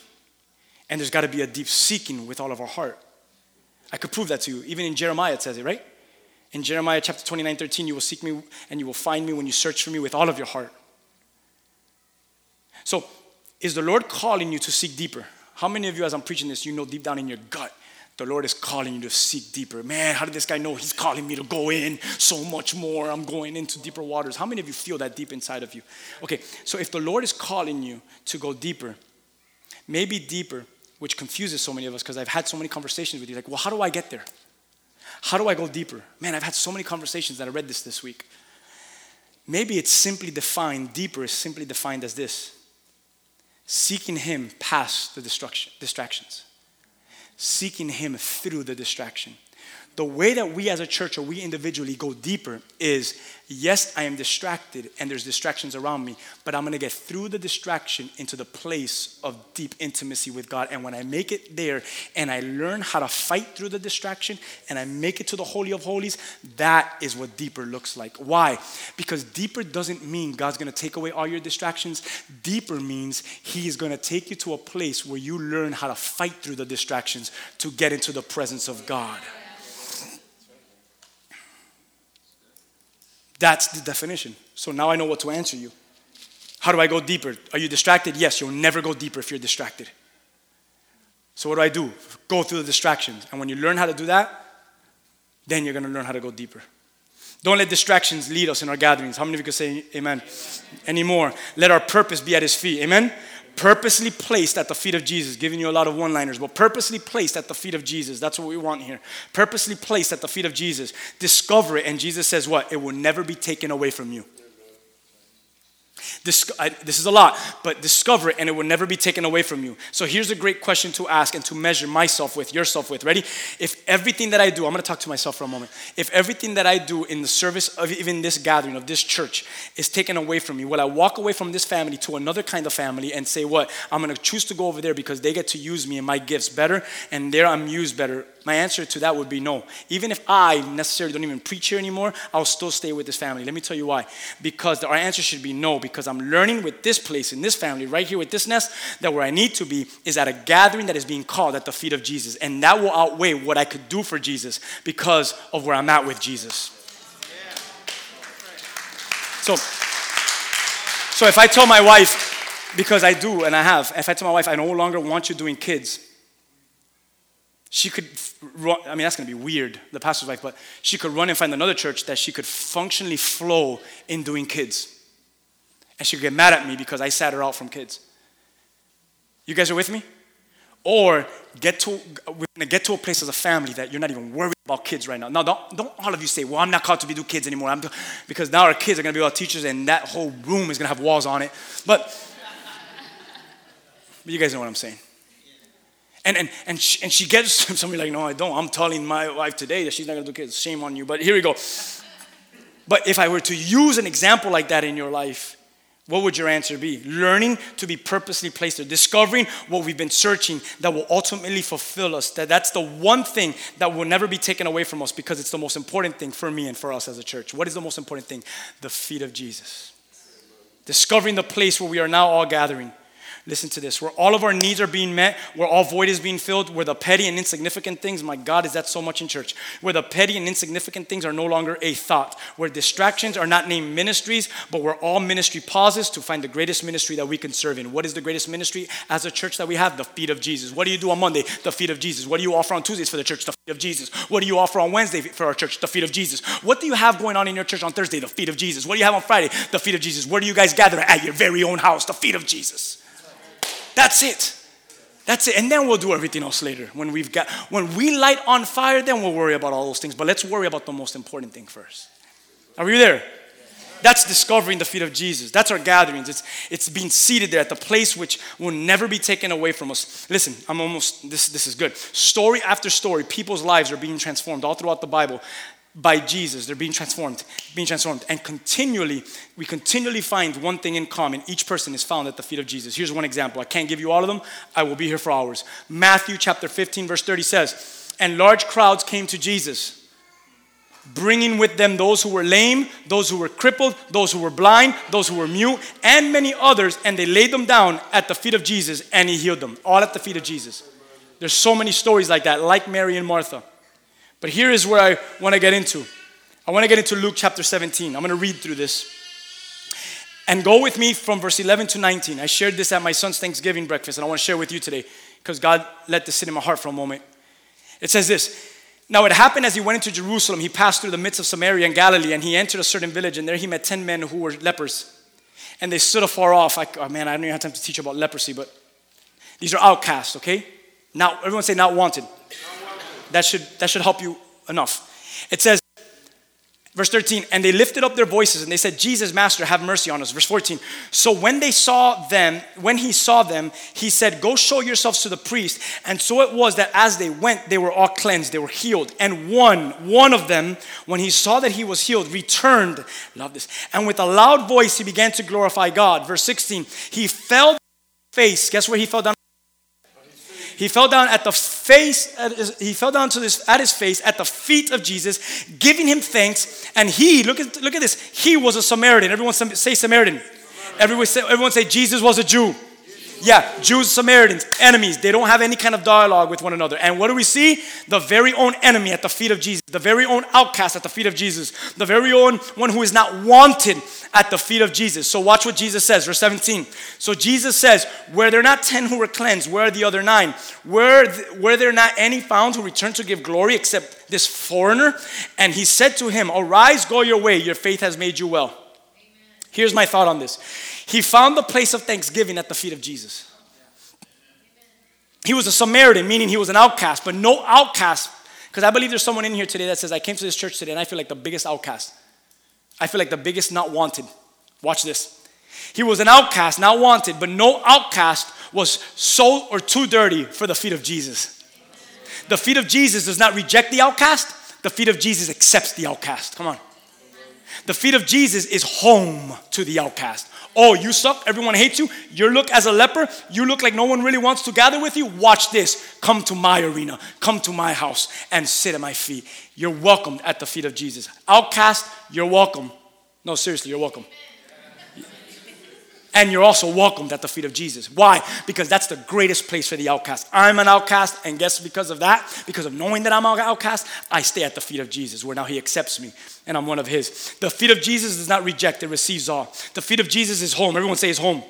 and there's got to be a deep seeking with all of our heart. I could prove that to you. Even in Jeremiah, it says it, right? In Jeremiah chapter 29, 13, you will seek me and you will find me when you search for me with all of your heart. So, is the Lord calling you to seek deeper? How many of you, as I'm preaching this, you know deep down in your gut, the Lord is calling you to seek deeper? Man, how did this guy know he's calling me to go in so much more? I'm going into deeper waters. How many of you feel that deep inside of you? Okay, so if the Lord is calling you to go deeper, maybe deeper which confuses so many of us because I've had so many conversations with you. Like, well, how do I get there? How do I go deeper? Man, I've had so many conversations that I read this this week. Maybe it's simply defined, deeper is simply defined as this seeking Him past the distractions, seeking Him through the distraction. The way that we as a church or we individually go deeper is yes, I am distracted and there's distractions around me, but I'm gonna get through the distraction into the place of deep intimacy with God. And when I make it there and I learn how to fight through the distraction and I make it to the Holy of Holies, that is what deeper looks like. Why? Because deeper doesn't mean God's gonna take away all your distractions. Deeper means He is gonna take you to a place where you learn how to fight through the distractions to get into the presence of God. That's the definition. So now I know what to answer you. How do I go deeper? Are you distracted? Yes, you'll never go deeper if you're distracted. So what do I do? Go through the distractions. And when you learn how to do that, then you're going to learn how to go deeper. Don't let distractions lead us in our gatherings. How many of you can say amen? Anymore. Let our purpose be at his feet. Amen? Purposely placed at the feet of Jesus, giving you a lot of one liners, but purposely placed at the feet of Jesus. That's what we want here. Purposely placed at the feet of Jesus. Discover it, and Jesus says, What? It will never be taken away from you. This, I, this is a lot, but discover it and it will never be taken away from you. So here's a great question to ask and to measure myself with, yourself with. Ready? If everything that I do, I'm gonna talk to myself for a moment. If everything that I do in the service of even this gathering, of this church, is taken away from me, will I walk away from this family to another kind of family and say, What? I'm gonna choose to go over there because they get to use me and my gifts better, and there I'm used better my answer to that would be no. Even if I necessarily don't even preach here anymore, I'll still stay with this family. Let me tell you why. Because our answer should be no, because I'm learning with this place, in this family, right here with this nest, that where I need to be is at a gathering that is being called at the feet of Jesus. And that will outweigh what I could do for Jesus because of where I'm at with Jesus. So, so if I tell my wife, because I do and I have, if I tell my wife, I no longer want you doing kids, she could run, I mean, that's going to be weird, the pastor's wife, but she could run and find another church that she could functionally flow in doing kids. And she could get mad at me because I sat her out from kids. You guys are with me? or get to we're gonna get to a place as a family that you're not even worried about kids right now. Now, don't, don't all of you say, "Well, I'm not called to be do kids anymore." I'm because now our kids are gonna be our teachers, and that whole room is gonna have walls on it. But, but you guys know what I'm saying. And and and she, and she gets somebody like, "No, I don't. I'm telling my wife today that she's not gonna do kids. Shame on you." But here we go. But if I were to use an example like that in your life, what would your answer be? Learning to be purposely placed there, discovering what we've been searching that will ultimately fulfill us. That that's the one thing that will never be taken away from us because it's the most important thing for me and for us as a church. What is the most important thing? The feet of Jesus. Discovering the place where we are now all gathering. Listen to this. Where all of our needs are being met, where all void is being filled, where the petty and insignificant things, my God, is that so much in church? Where the petty and insignificant things are no longer a thought, where distractions are not named ministries, but where all ministry pauses to find the greatest ministry that we can serve in. What is the greatest ministry as a church that we have? The feet of Jesus. What do you do on Monday? The feet of Jesus. What do you offer on Tuesdays for the church? The feet of Jesus. What do you offer on Wednesday for our church? The feet of Jesus. What do you have going on in your church on Thursday? The feet of Jesus. What do you have on Friday? The feet of Jesus. Where do you guys gather at your very own house? The feet of Jesus. That's it. That's it. And then we'll do everything else later. When we've got when we light on fire, then we'll worry about all those things. But let's worry about the most important thing first. Are we there? That's discovering the feet of Jesus. That's our gatherings. It's, it's being seated there at the place which will never be taken away from us. Listen, I'm almost, this, this is good. Story after story, people's lives are being transformed all throughout the Bible by Jesus. They're being transformed, being transformed. And continually, we continually find one thing in common. Each person is found at the feet of Jesus. Here's one example. I can't give you all of them. I will be here for hours. Matthew chapter 15, verse 30 says, And large crowds came to Jesus bringing with them those who were lame, those who were crippled, those who were blind, those who were mute, and many others, and they laid them down at the feet of Jesus, and he healed them. All at the feet of Jesus. There's so many stories like that, like Mary and Martha. But here is where I want to get into. I want to get into Luke chapter 17. I'm going to read through this. And go with me from verse 11 to 19. I shared this at my son's Thanksgiving breakfast, and I want to share with you today because God let this sit in my heart for a moment. It says this now it happened as he went into Jerusalem, he passed through the midst of Samaria and Galilee, and he entered a certain village, and there he met ten men who were lepers. And they stood afar off. I, oh man, I don't even have time to teach about leprosy, but these are outcasts, okay? Now, everyone say not wanted. That should, that should help you enough. It says, Verse 13, and they lifted up their voices and they said, Jesus, Master, have mercy on us. Verse 14, so when they saw them, when he saw them, he said, Go show yourselves to the priest. And so it was that as they went, they were all cleansed, they were healed. And one, one of them, when he saw that he was healed, returned, love this, and with a loud voice he began to glorify God. Verse 16, he fell face, guess where he fell down? He fell down at the face, his, he fell down to this, at his face at the feet of Jesus, giving him thanks. And he, look at, look at this, he was a Samaritan. Everyone say Samaritan. Everyone say, everyone say Jesus was a Jew. Yeah, Jews, Samaritans, enemies. They don't have any kind of dialogue with one another. And what do we see? The very own enemy at the feet of Jesus, the very own outcast at the feet of Jesus, the very own one who is not wanted at the feet of Jesus. So watch what Jesus says, verse 17. So Jesus says, Were there not 10 who were cleansed? Where are the other nine? Were, th- were there not any found who returned to give glory except this foreigner? And he said to him, Arise, go your way, your faith has made you well. Here's my thought on this. He found the place of thanksgiving at the feet of Jesus. He was a Samaritan, meaning he was an outcast, but no outcast. Because I believe there's someone in here today that says, I came to this church today and I feel like the biggest outcast. I feel like the biggest not wanted. Watch this. He was an outcast, not wanted, but no outcast was so or too dirty for the feet of Jesus. The feet of Jesus does not reject the outcast, the feet of Jesus accepts the outcast. Come on. The feet of Jesus is home to the outcast. Oh, you suck. Everyone hates you. You look as a leper. You look like no one really wants to gather with you. Watch this. Come to my arena. Come to my house and sit at my feet. You're welcomed at the feet of Jesus. Outcast, you're welcome. No, seriously, you're welcome. And you're also welcomed at the feet of Jesus. Why? Because that's the greatest place for the outcast. I'm an outcast, and guess because of that, because of knowing that I'm an outcast, I stay at the feet of Jesus, where now He accepts me, and I'm one of His. The feet of Jesus does not reject, it receives all. The feet of Jesus is home. Everyone say His home.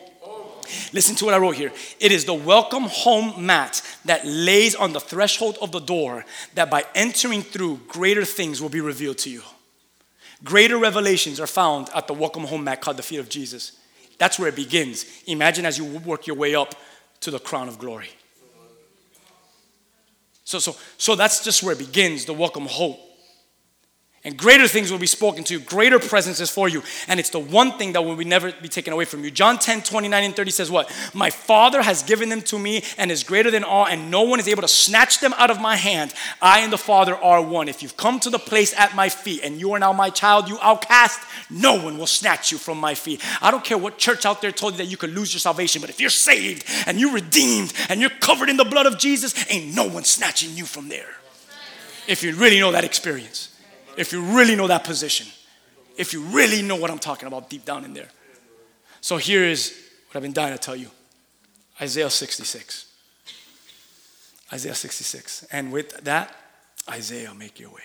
Listen to what I wrote here. It is the welcome home mat that lays on the threshold of the door that by entering through, greater things will be revealed to you. Greater revelations are found at the welcome home mat called the feet of Jesus. That's where it begins. Imagine as you work your way up to the crown of glory. So, so, so that's just where it begins the welcome hope. And greater things will be spoken to you, greater presences for you. And it's the one thing that will be never be taken away from you. John 10, 29 and 30 says, What? My Father has given them to me and is greater than all, and no one is able to snatch them out of my hand. I and the Father are one. If you've come to the place at my feet and you are now my child, you outcast, no one will snatch you from my feet. I don't care what church out there told you that you could lose your salvation, but if you're saved and you're redeemed and you're covered in the blood of Jesus, ain't no one snatching you from there. If you really know that experience if you really know that position, if you really know what I'm talking about deep down in there. So here is what I've been dying to tell you Isaiah 66. Isaiah 66. And with that, Isaiah, make your way.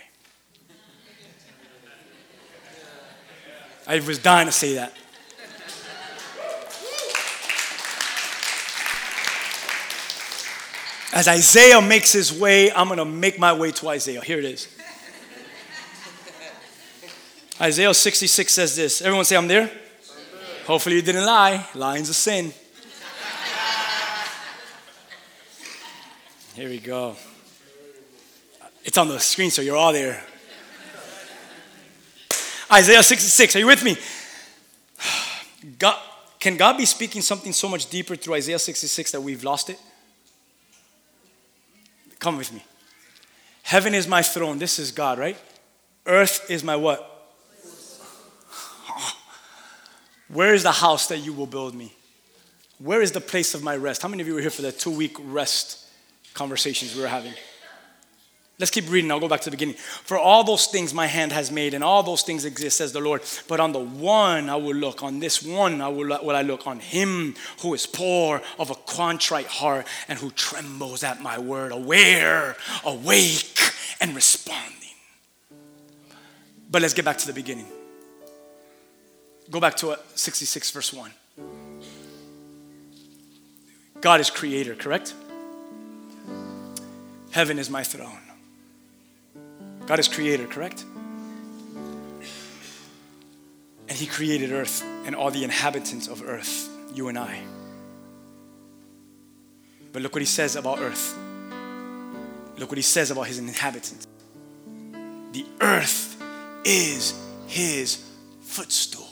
I was dying to say that. As Isaiah makes his way, I'm going to make my way to Isaiah. Here it is. Isaiah 66 says this. Everyone say, I'm there. Hopefully, you didn't lie. Lying's a sin. Here we go. It's on the screen, so you're all there. Isaiah 66. Are you with me? God, can God be speaking something so much deeper through Isaiah 66 that we've lost it? Come with me. Heaven is my throne. This is God, right? Earth is my what? Where is the house that you will build me? Where is the place of my rest? How many of you were here for the two week rest conversations we were having? Let's keep reading. I'll go back to the beginning. For all those things my hand has made, and all those things exist, says the Lord. But on the one I will look, on this one I will, will I look, on him who is poor, of a contrite heart, and who trembles at my word, aware, awake, and responding. But let's get back to the beginning. Go back to uh, 66, verse 1. God is creator, correct? Heaven is my throne. God is creator, correct? And He created earth and all the inhabitants of earth, you and I. But look what He says about earth. Look what He says about His inhabitants. The earth is His footstool.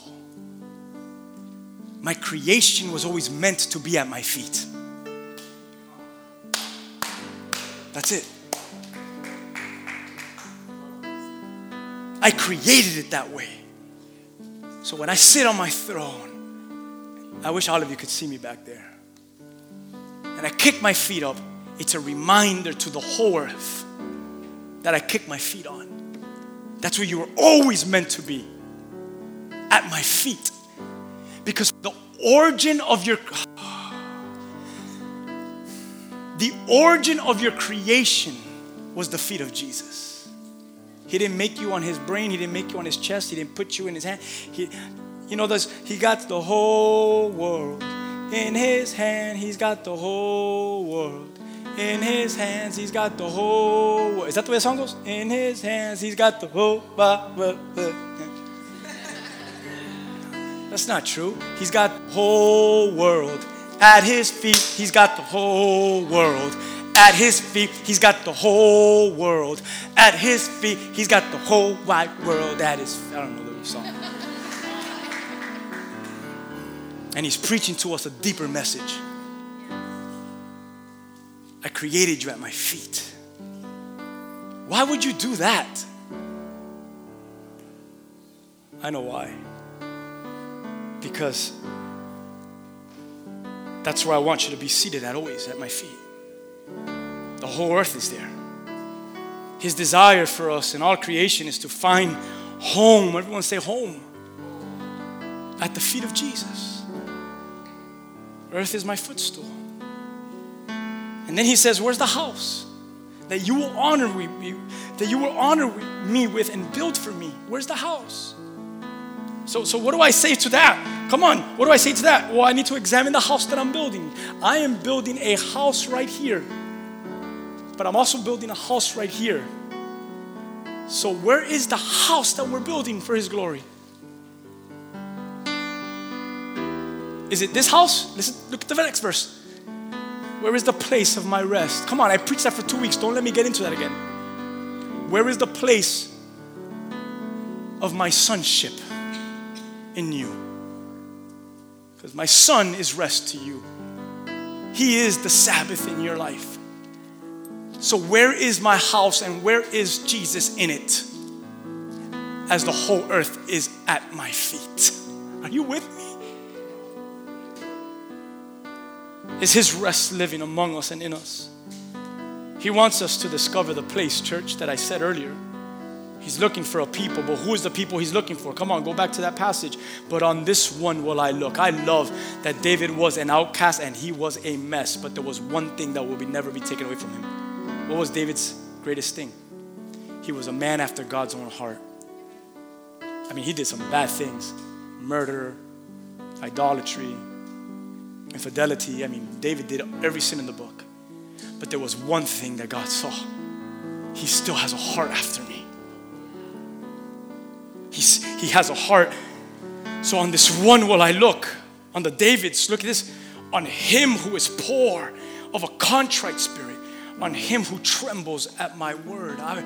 My creation was always meant to be at my feet. That's it. I created it that way. So when I sit on my throne, I wish all of you could see me back there. And I kick my feet up, it's a reminder to the whole earth that I kick my feet on. That's where you were always meant to be at my feet. Because the origin of your the origin of your creation was the feet of Jesus. He didn't make you on his brain, he didn't make you on his chest, he didn't put you in his hand. He, you know, this, he got the whole world in his hand, he's got the whole world. In his hands, he's got the whole world. Is that the way the song goes? In his hands, he's got the whole world. That's not true. He's got the whole world. At his feet, he's got the whole world. At his feet, he's got the whole world. At his feet, he's got the whole wide world at his I don't know the song. And he's preaching to us a deeper message. I created you at my feet. Why would you do that? I know why. Because that's where I want you to be seated at always, at my feet. The whole earth is there. His desire for us and all creation is to find home. Everyone say home. At the feet of Jesus. Earth is my footstool. And then he says, Where's the house? That you will honor me, that you will honor me with and build for me. Where's the house? So, so what do I say to that? Come on, what do I say to that? Well, I need to examine the house that I'm building. I am building a house right here, but I'm also building a house right here. So, where is the house that we're building for His glory? Is it this house? Listen, look at the next verse. Where is the place of my rest? Come on, I preached that for two weeks. Don't let me get into that again. Where is the place of my sonship in you? Because my son is rest to you. He is the Sabbath in your life. So, where is my house and where is Jesus in it? As the whole earth is at my feet. Are you with me? Is His rest living among us and in us? He wants us to discover the place, church, that I said earlier. He's looking for a people, but who is the people he's looking for? Come on, go back to that passage. But on this one will I look. I love that David was an outcast and he was a mess, but there was one thing that will be never be taken away from him. What was David's greatest thing? He was a man after God's own heart. I mean, he did some bad things murder, idolatry, infidelity. I mean, David did every sin in the book. But there was one thing that God saw. He still has a heart after me. He's, he has a heart. So on this one will I look. On the Davids, look at this. On him who is poor, of a contrite spirit. On him who trembles at my word. I,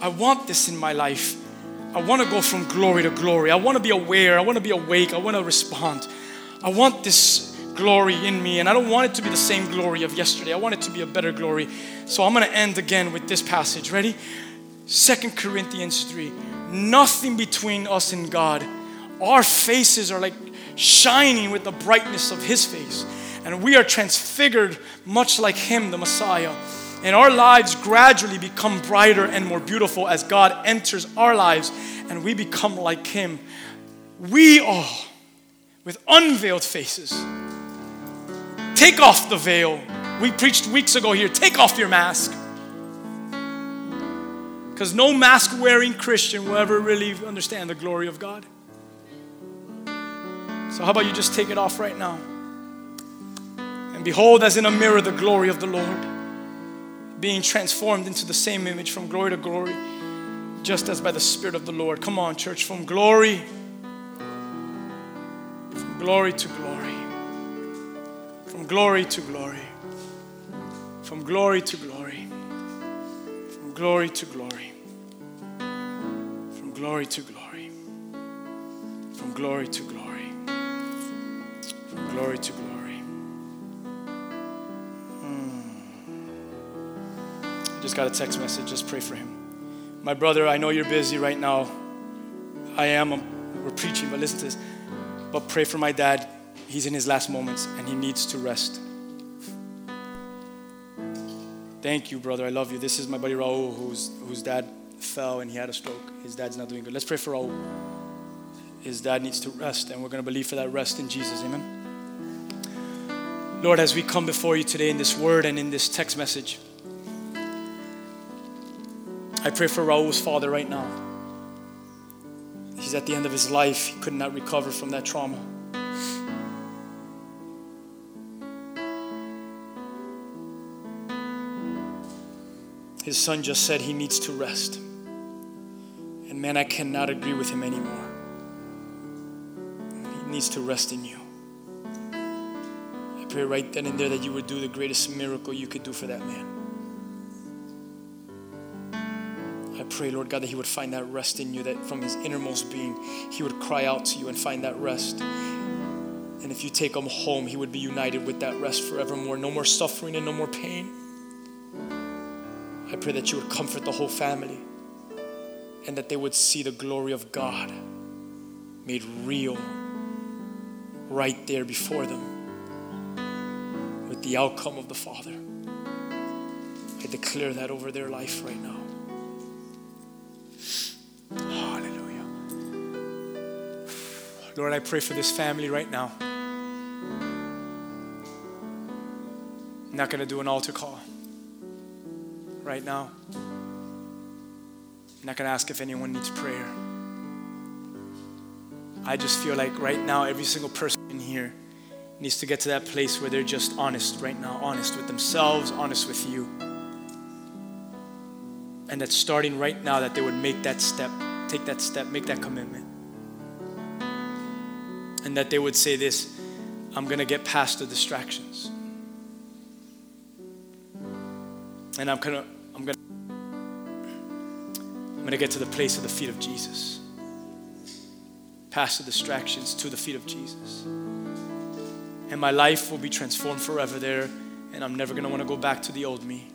I want this in my life. I want to go from glory to glory. I want to be aware. I want to be awake. I want to respond. I want this glory in me, and I don't want it to be the same glory of yesterday. I want it to be a better glory. So I'm going to end again with this passage. Ready? Second Corinthians 3. Nothing between us and God. Our faces are like shining with the brightness of His face, and we are transfigured much like Him, the Messiah. And our lives gradually become brighter and more beautiful as God enters our lives and we become like Him. We all, with unveiled faces, take off the veil. We preached weeks ago here take off your mask. Because no mask wearing Christian will ever really understand the glory of God. So, how about you just take it off right now? And behold, as in a mirror, the glory of the Lord, being transformed into the same image from glory to glory, just as by the Spirit of the Lord. Come on, church, from glory, from glory to glory, from glory to glory, from glory to glory, from glory to glory, glory to glory, from glory to glory, from glory to glory. Hmm. I just got a text message. Just pray for him. My brother, I know you're busy right now. I am. I'm- we're preaching, but listen to this. But pray for my dad. He's in his last moments and he needs to rest. Thank you, brother. I love you. This is my buddy Raul, whose, whose dad fell and he had a stroke. His dad's not doing good. Let's pray for Raul. His dad needs to rest, and we're going to believe for that rest in Jesus. Amen. Lord, as we come before you today in this word and in this text message, I pray for Raul's father right now. He's at the end of his life. He could not recover from that trauma. His son just said he needs to rest. And man, I cannot agree with him anymore. He needs to rest in you. I pray right then and there that you would do the greatest miracle you could do for that man. I pray, Lord God, that he would find that rest in you, that from his innermost being, he would cry out to you and find that rest. And if you take him home, he would be united with that rest forevermore. No more suffering and no more pain. I pray that you would comfort the whole family and that they would see the glory of God made real right there before them with the outcome of the Father. I declare that over their life right now. Hallelujah. Lord, I pray for this family right now. I'm not going to do an altar call right now. I'm not going to ask if anyone needs prayer. I just feel like right now, every single person in here needs to get to that place where they're just honest right now, honest with themselves, honest with you. And that starting right now, that they would make that step, take that step, make that commitment. And that they would say this I'm going to get past the distractions. And I'm gonna, I'm I'm gonna get to the place of the feet of Jesus. Past the distractions to the feet of Jesus. And my life will be transformed forever there, and I'm never gonna wanna go back to the old me.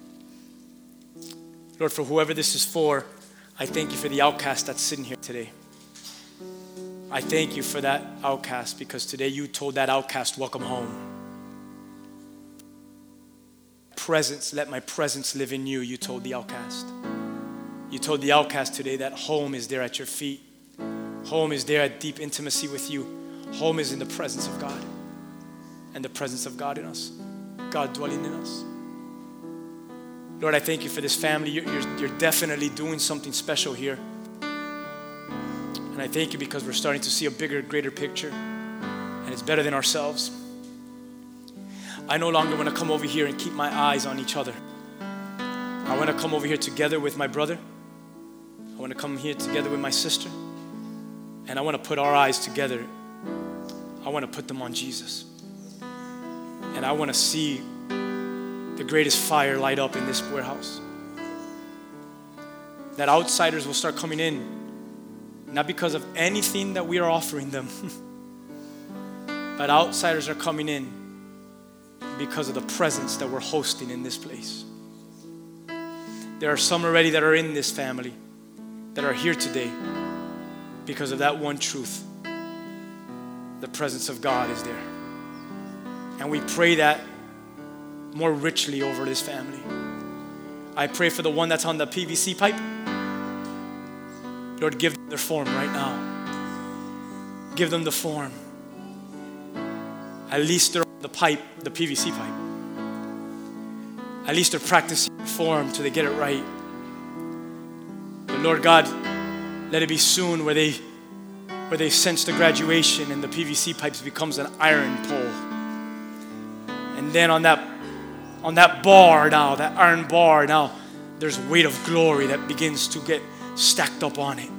Lord, for whoever this is for, I thank you for the outcast that's sitting here today. I thank you for that outcast because today you told that outcast, Welcome home. Presence, let my presence live in you, you told the outcast. You told the outcast today that home is there at your feet. Home is there at deep intimacy with you. Home is in the presence of God and the presence of God in us, God dwelling in us. Lord, I thank you for this family. You're, you're, you're definitely doing something special here. And I thank you because we're starting to see a bigger, greater picture, and it's better than ourselves. I no longer want to come over here and keep my eyes on each other. I want to come over here together with my brother. Want to come here together with my sister. And I want to put our eyes together. I want to put them on Jesus. And I want to see the greatest fire light up in this warehouse. That outsiders will start coming in, not because of anything that we are offering them, but outsiders are coming in because of the presence that we're hosting in this place. There are some already that are in this family that are here today because of that one truth. The presence of God is there. And we pray that more richly over this family. I pray for the one that's on the PVC pipe. Lord, give them their form right now. Give them the form. At least they're on the pipe, the PVC pipe. At least they're practicing form till they get it right. Lord God, let it be soon where they where they sense the graduation and the PVC pipes becomes an iron pole. And then on that on that bar now, that iron bar now, there's weight of glory that begins to get stacked up on it.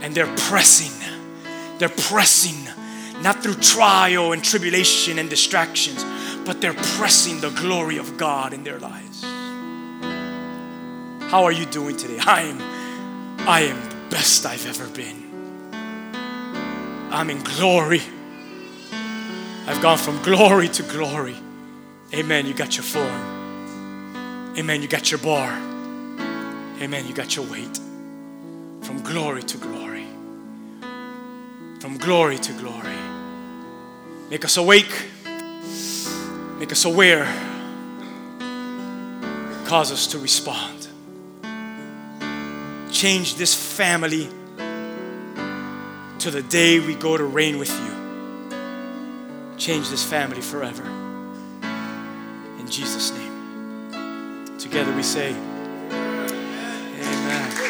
And they're pressing. They're pressing, not through trial and tribulation and distractions, but they're pressing the glory of God in their lives. How are you doing today? I am I am the best I've ever been. I'm in glory. I've gone from glory to glory. Amen. You got your form. Amen. You got your bar. Amen. You got your weight. From glory to glory. From glory to glory. Make us awake. Make us aware. Cause us to respond change this family to the day we go to reign with you. Change this family forever. In Jesus' name. Together we say, Amen.